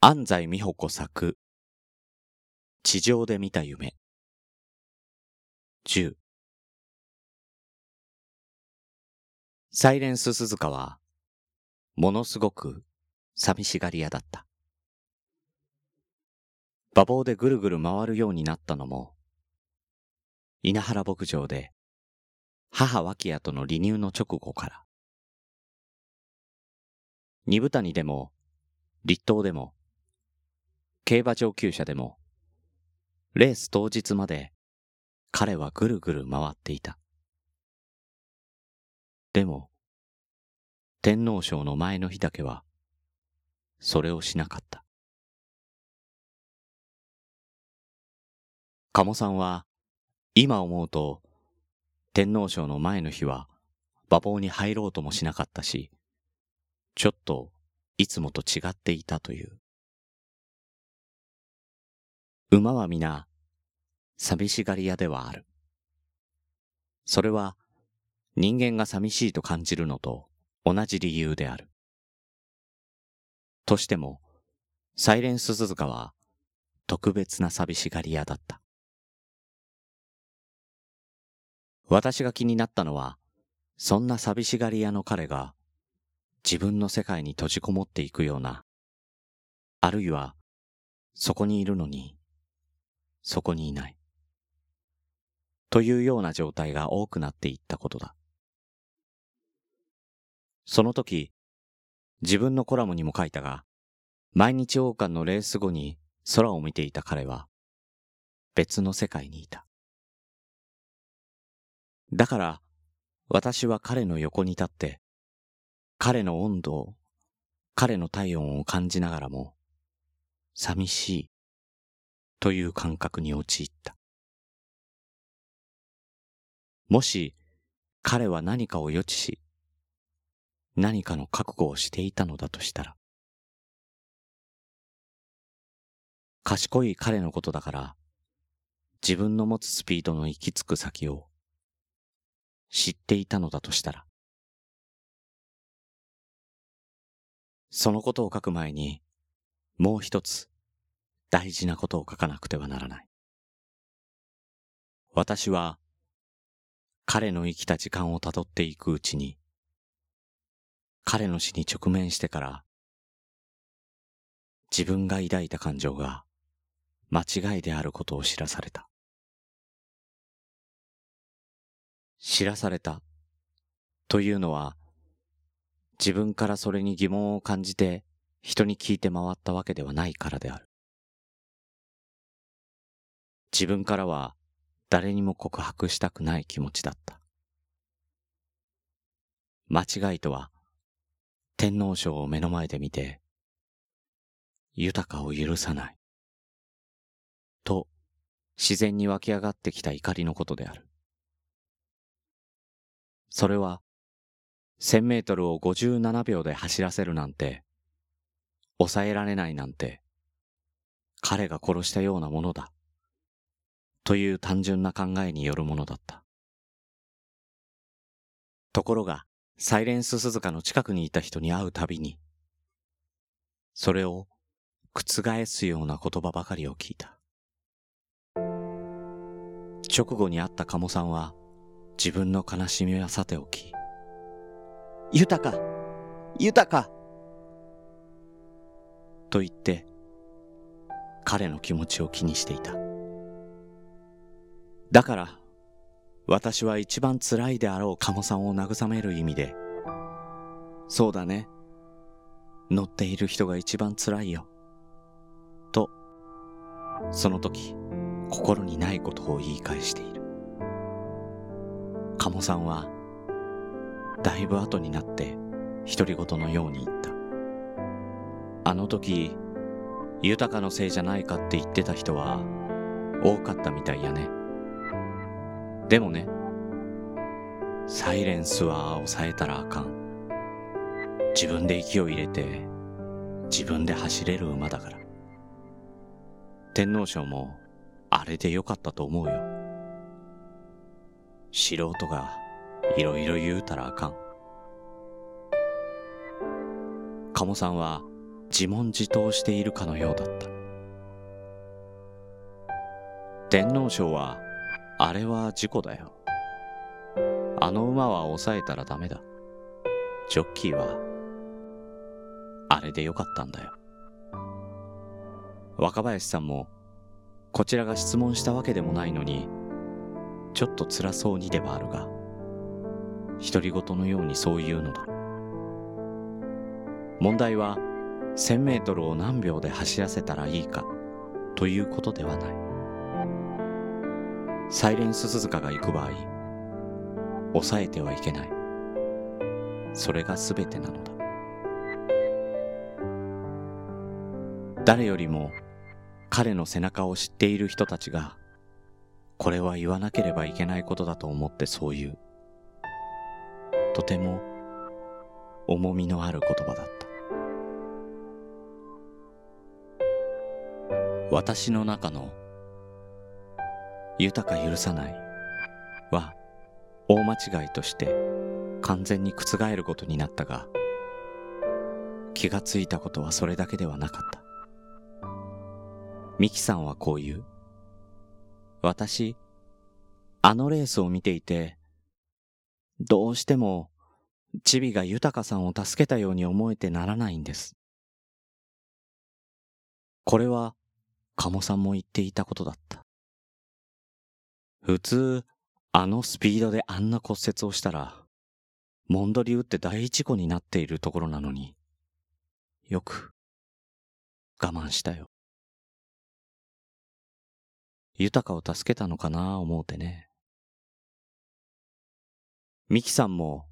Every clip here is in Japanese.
安西美穂子作。地上で見た夢。10サイレンス鈴鹿はものすごく寂しがり屋だった。馬房でぐるぐる回るようになったのも稲原牧場で母脇屋との離乳の直後から。二部谷でも立東でも競馬上級者でも、レース当日まで彼はぐるぐる回っていた。でも、天皇賞の前の日だけは、それをしなかった。鴨さんは、今思うと、天皇賞の前の日は、馬房に入ろうともしなかったし、ちょっといつもと違っていたという。馬は皆、寂しがり屋ではある。それは、人間が寂しいと感じるのと同じ理由である。としても、サイレンス鈴鹿は特別な寂しがり屋だった。私が気になったのは、そんな寂しがり屋の彼が自分の世界に閉じこもっていくような、あるいはそこにいるのにそこにいない。というような状態が多くなっていったことだ。その時、自分のコラムにも書いたが、毎日王冠のレース後に空を見ていた彼は、別の世界にいた。だから、私は彼の横に立って、彼の温度を、彼の体温を感じながらも、寂しいという感覚に陥った。もし彼は何かを予知し、何かの覚悟をしていたのだとしたら、賢い彼のことだから、自分の持つスピードの行き着く先を知っていたのだとしたら、そのことを書く前に、もう一つ大事なことを書かなくてはならない。私は彼の生きた時間をたどっていくうちに、彼の死に直面してから、自分が抱いた感情が間違いであることを知らされた。知らされたというのは、自分からそれに疑問を感じて人に聞いて回ったわけではないからである。自分からは誰にも告白したくない気持ちだった。間違いとは、天皇賞を目の前で見て、豊かを許さない。と、自然に湧き上がってきた怒りのことである。それは、1000メートルを57秒で走らせるなんて、抑えられないなんて、彼が殺したようなものだ。という単純な考えによるものだった。ところが、サイレンス鈴鹿の近くにいた人に会うたびに、それを覆すような言葉ばかりを聞いた。直後に会った鴨さんは、自分の悲しみはさておき、豊か豊かと言って、彼の気持ちを気にしていた。だから、私は一番辛いであろう鴨さんを慰める意味で、そうだね。乗っている人が一番辛いよ。と、その時、心にないことを言い返している。鴨さんは、だいぶ後になって独り言のように言った。あの時、豊かのせいじゃないかって言ってた人は多かったみたいやね。でもね、サイレンスは抑えたらあかん。自分で息を入れて、自分で走れる馬だから。天皇賞も、あれでよかったと思うよ。素人が、いろいろ言うたらあかん。鴨さんは、自問自答しているかのようだった天皇賞はあれは事故だよ。あの馬は抑えたらダメだ。ジョッキーはあれでよかったんだよ。若林さんもこちらが質問したわけでもないのにちょっと辛そうにではあるが独り言のようにそう言うのだ。問題は1000メートルを何秒で走らせたらいいかということではない。サイレンス鈴鹿が行く場合抑えてはいけない。それが全てなのだ。誰よりも彼の背中を知っている人たちがこれは言わなければいけないことだと思ってそう言うとても重みのある言葉だった。私の中の豊か許さない。は大間違いとして完全に覆ることになったが気がついたことはそれだけではなかった。ミキさんはこう言う。私あのレースを見ていてどうしてもチビが豊さんを助けたように思えてならないんです。これは鴨さんも言っていたことだった。普通、あのスピードであんな骨折をしたら、モンドリューって大事故になっているところなのに、よく、我慢したよ。豊を助けたのかな思うてね。ミキさんも、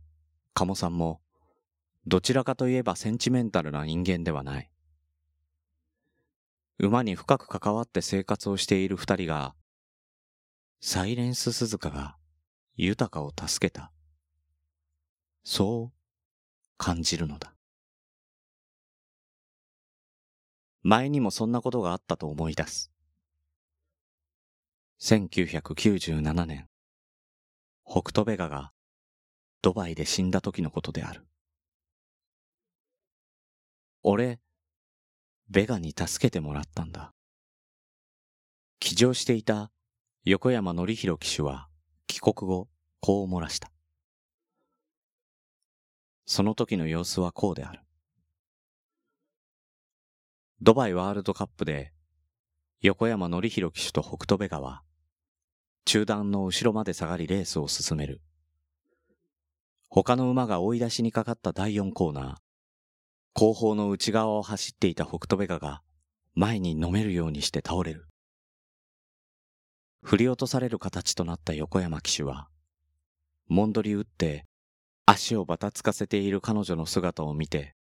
カモさんも、どちらかといえばセンチメンタルな人間ではない。馬に深く関わって生活をしている二人が、サイレンス鈴鹿が豊かを助けた。そう感じるのだ。前にもそんなことがあったと思い出す。1997年、北斗ベガがドバイで死んだ時のことである。俺、ベガに助けてもらったんだ。騎乗していた横山則弘騎手は帰国後こう漏らした。その時の様子はこうである。ドバイワールドカップで横山則弘騎手と北斗ベガは中段の後ろまで下がりレースを進める。他の馬が追い出しにかかった第4コーナー。後方の内側を走っていた北斗ベガが前に飲めるようにして倒れる。振り落とされる形となった横山騎手は、モンドリ打って足をばたつかせている彼女の姿を見て、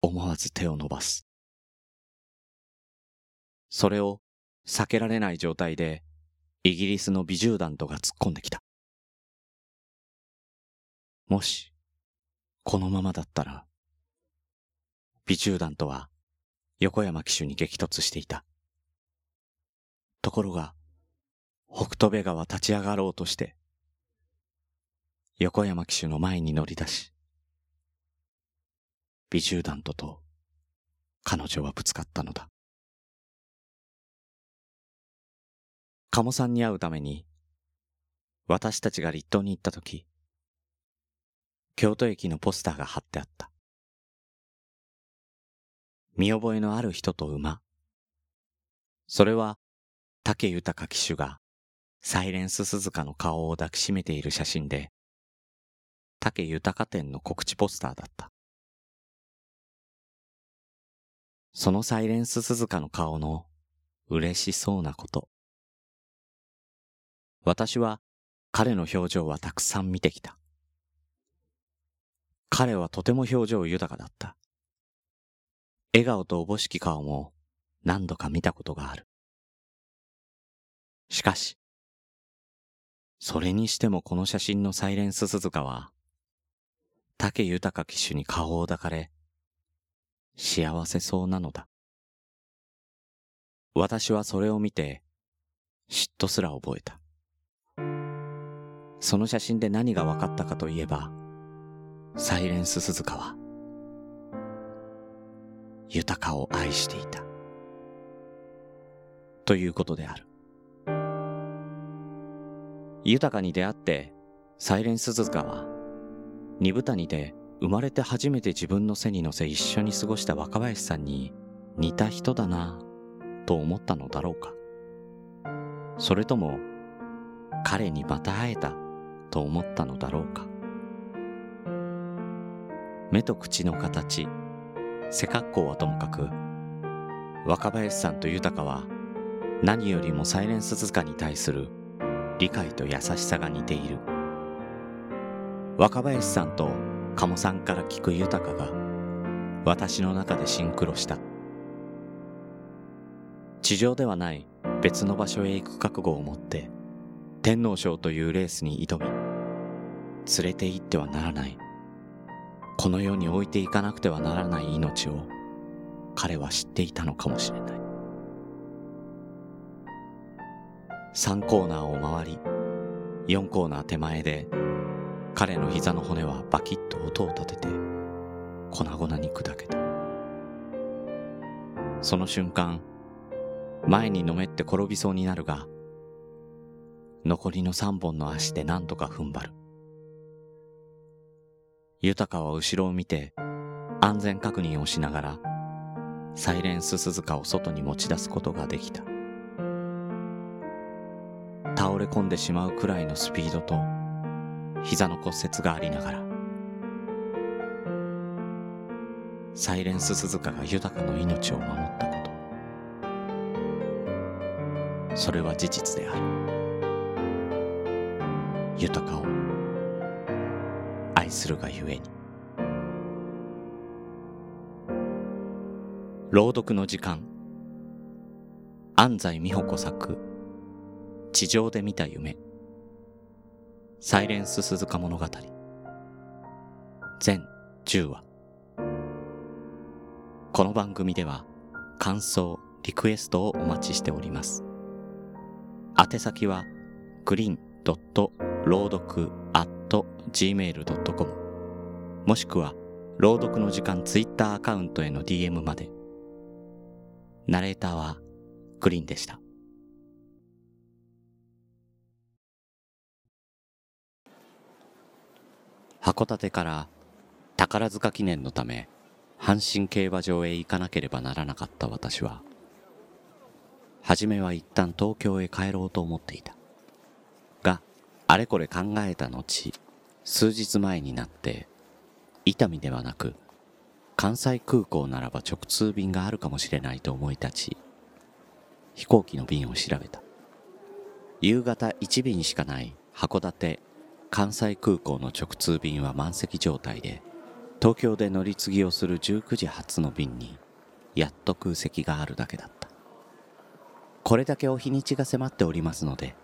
思わず手を伸ばす。それを避けられない状態で、イギリスの美獣団とが突っ込んできた。もし、このままだったら、美中団とは横山騎手に激突していた。ところが、北斗部川立ち上がろうとして、横山騎手の前に乗り出し、美獣団とと彼女はぶつかったのだ。鴨さんに会うために、私たちが立東に行った時、京都駅のポスターが貼ってあった。見覚えのある人と馬。それは、竹豊騎手が、サイレンス鈴鹿の顔を抱きしめている写真で、竹豊店の告知ポスターだった。そのサイレンス鈴鹿の顔の嬉しそうなこと。私は彼の表情はたくさん見てきた。彼はとても表情豊かだった。笑顔とおぼしき顔も何度か見たことがある。しかし、それにしてもこの写真のサイレンス鈴鹿は、竹豊騎手に顔を抱かれ、幸せそうなのだ。私はそれを見て、嫉妬すら覚えた。その写真で何が分かったかといえば、サイレンス鈴鹿は、豊を愛していた。ということである。豊かに出会って、サイレンスズカは、二部谷で生まれて初めて自分の背に乗せ一緒に過ごした若林さんに似た人だなと思ったのだろうか。それとも、彼にまた会えたと思ったのだろうか。目と口の形、背格好はともかく、若林さんと豊は何よりもサイレンス塚に対する理解と優しさが似ている。若林さんと鴨さんから聞く豊かが私の中でシンクロした。地上ではない別の場所へ行く覚悟を持って天皇賞というレースに挑み、連れて行ってはならない。この世に置いていかなくてはならない命を彼は知っていたのかもしれない。3コーナーを回り、4コーナー手前で彼の膝の骨はバキッと音を立てて粉々に砕けた。その瞬間、前にのめって転びそうになるが、残りの3本の足で何とか踏ん張る。豊は後ろを見て安全確認をしながらサイレンス鈴鹿を外に持ち出すことができた。れ込んでしまうくらいのスピードと膝の骨折がありながらサイレンス鈴鹿が豊の命を守ったこと。それは事実である。豊を愛するがゆえに。朗読の時間。安西美穂子作。地上で見た夢。サイレンス鈴鹿物語。全10話。この番組では感想リクエストをお待ちしております。宛先はグリーン朗読 gmail.com もしくは朗読の時間ツイッターアカウントへの DM まで。ナレーターはグリーンでした。函館から宝塚記念のため阪神競馬場へ行かなければならなかった私は初めは一旦東京へ帰ろうと思っていた。があれこれ考えた後数日前になって伊丹ではなく関西空港ならば直通便があるかもしれないと思い立ち飛行機の便を調べた。夕方1便しかない函館関西空港の直通便は満席状態で東京で乗り継ぎをする19時発の便にやっと空席があるだけだった。これだけお日にちが迫っておりますので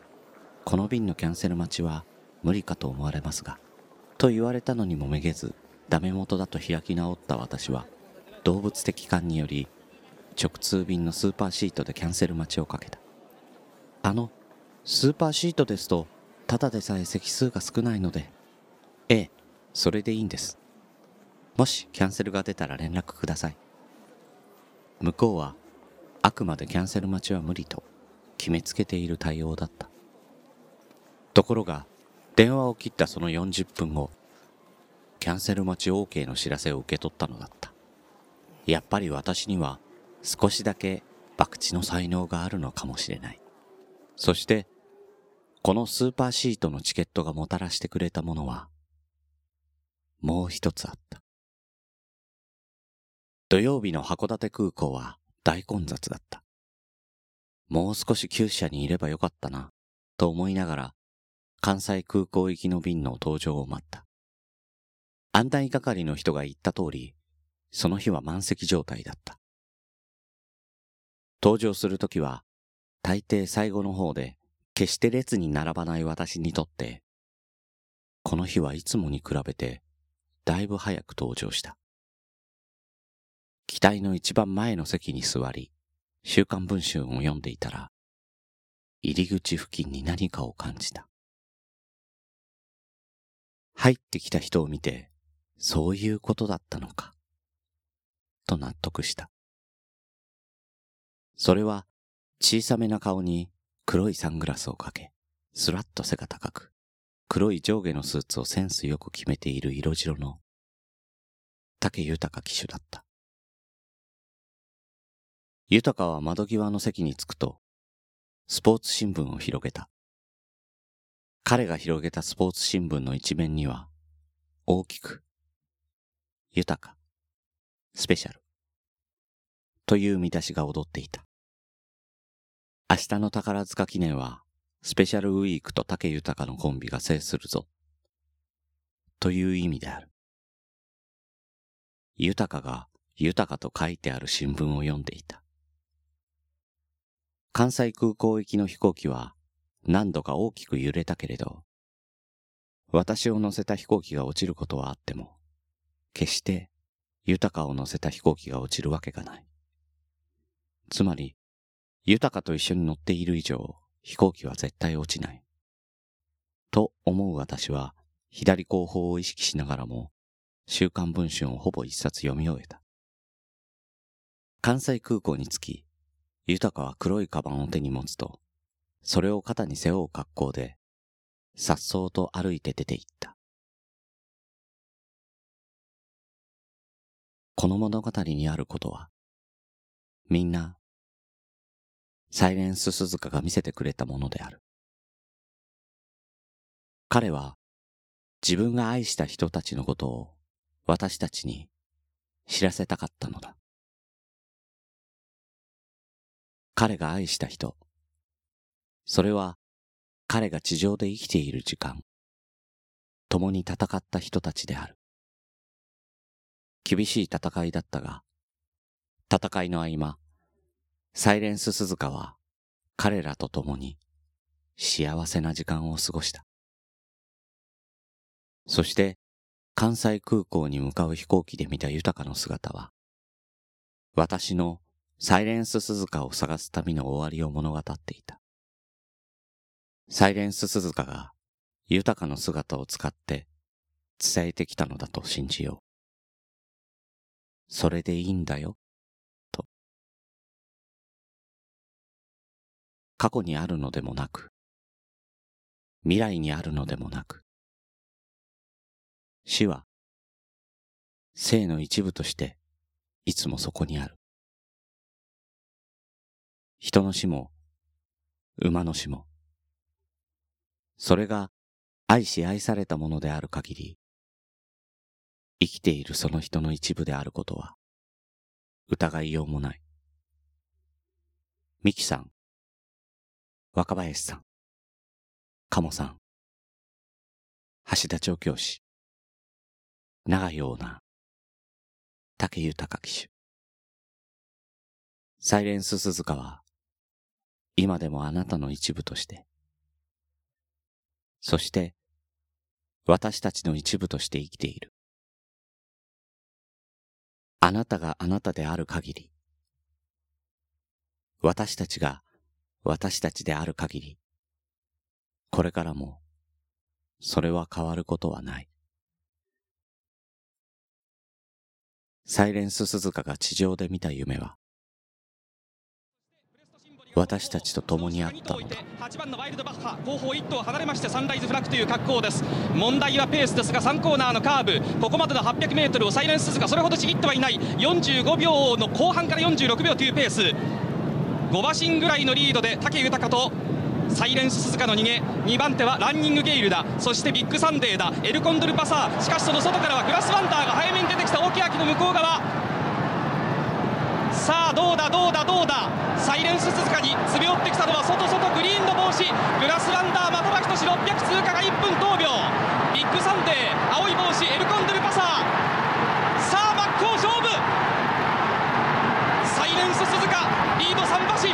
この便のキャンセル待ちは無理かと思われますがと言われたのにもめげずダメ元だと開き直った私は動物的感により直通便のスーパーシートでキャンセル待ちをかけた。あのスーパーシートですとただでさえ席数が少ないので。ええ、それでいいんです。もしキャンセルが出たら連絡ください。向こうは、あくまでキャンセル待ちは無理と決めつけている対応だった。ところが、電話を切ったその40分後、キャンセル待ち OK の知らせを受け取ったのだった。やっぱり私には少しだけ博打の才能があるのかもしれない。そして、このスーパーシートのチケットがもたらしてくれたものは、もう一つあった。土曜日の函館空港は大混雑だった。もう少し厩舎にいればよかったな、と思いながら、関西空港行きの便の登場を待った。案内係の人が言った通り、その日は満席状態だった。登場するときは、大抵最後の方で決して列に並ばない私にとって、この日はいつもに比べて、だいぶ早く登場した。機体の一番前の席に座り、週刊文春を読んでいたら、入り口付近に何かを感じた。入ってきた人を見て、そういうことだったのか、と納得した。それは小さめな顔に黒いサングラスをかけ、スラッと背が高く、黒い上下のスーツをセンスよく決めている色白の竹豊騎手だった。豊は窓際の席に着くと、スポーツ新聞を広げた。彼が広げたスポーツ新聞の一面には、大きく、豊か、スペシャル、という見出しが踊っていた。明日の宝塚記念は、スペシャルウィークと竹豊のコンビが制するぞ。という意味である。豊が豊と書いてある新聞を読んでいた。関西空港行きの飛行機は何度か大きく揺れたけれど、私を乗せた飛行機が落ちることはあっても、決して豊を乗せた飛行機が落ちるわけがない。つまり、豊と一緒に乗っている以上、飛行機は絶対落ちない。と思う私は、左後方を意識しながらも、週刊文春をほぼ一冊読み終えた。関西空港に着き、豊は黒いカバンを手に持つと、それを肩に背負う格好で、颯爽と歩いて出て行った。この物語にあることは、みんな、サイレンス鈴鹿が見せてくれたものである。彼は、自分が愛した人たちのことを私たちに知らせたかったのだ。彼が愛した人、それは彼が地上で生きている時間、共に戦った人たちである。厳しい戦いだったが、戦いの合間、サイレンス鈴鹿は彼らと共に幸せな時間を過ごした。そして関西空港に向かう飛行機で見た豊かの姿は、私のサイレンス鈴鹿を探す旅の終わりを物語っていた。サイレンス鈴鹿が豊かの姿を使って伝えてきたのだと信じよう。それでいいんだよ、過去にあるのでもなく、未来にあるのでもなく、死は生の一部としていつもそこにある。人の死も、馬の死も、それが愛し愛されたものである限り、生きているその人の一部であることは、疑いようもない。ミキさん、若林さん、鴨さん、橋田調教師、長井オーナー、竹豊騎手。サイレンス鈴鹿は、今でもあなたの一部として、そして、私たちの一部として生きている。あなたがあなたである限り、私たちが私たちである限り、これからも、それは変わることはない。サイレンススズカが地上で見た夢は、私たちと共にあったのだ。8番のワイルドバッハ後方1頭離れましてサンライズフラッグという格好です。問題はペースですが3コーナーのカーブここまでの 800m をサイレンススズカそれほどちぎってはいない。45秒の後半から46秒というペース。5馬身ぐらいのリードで武豊とサイレンススズカの逃げ。2番手はランニングゲイルだ。そしてビッグサンデーだ。エルコンドルパサー。しかしその外からはグラスワンダーが早めに出てきた。大ケヤキの向こう側。さあどうだ？どうだ？どうだ？サイレンススズカに詰め寄ってきたのは外外グリーンの帽子。グラスワンダー的場均600通過が1分10秒。ビッグサンデー青い帽子エルコンドルパサーさあ真っ向勝負サイレンススズカリード3馬身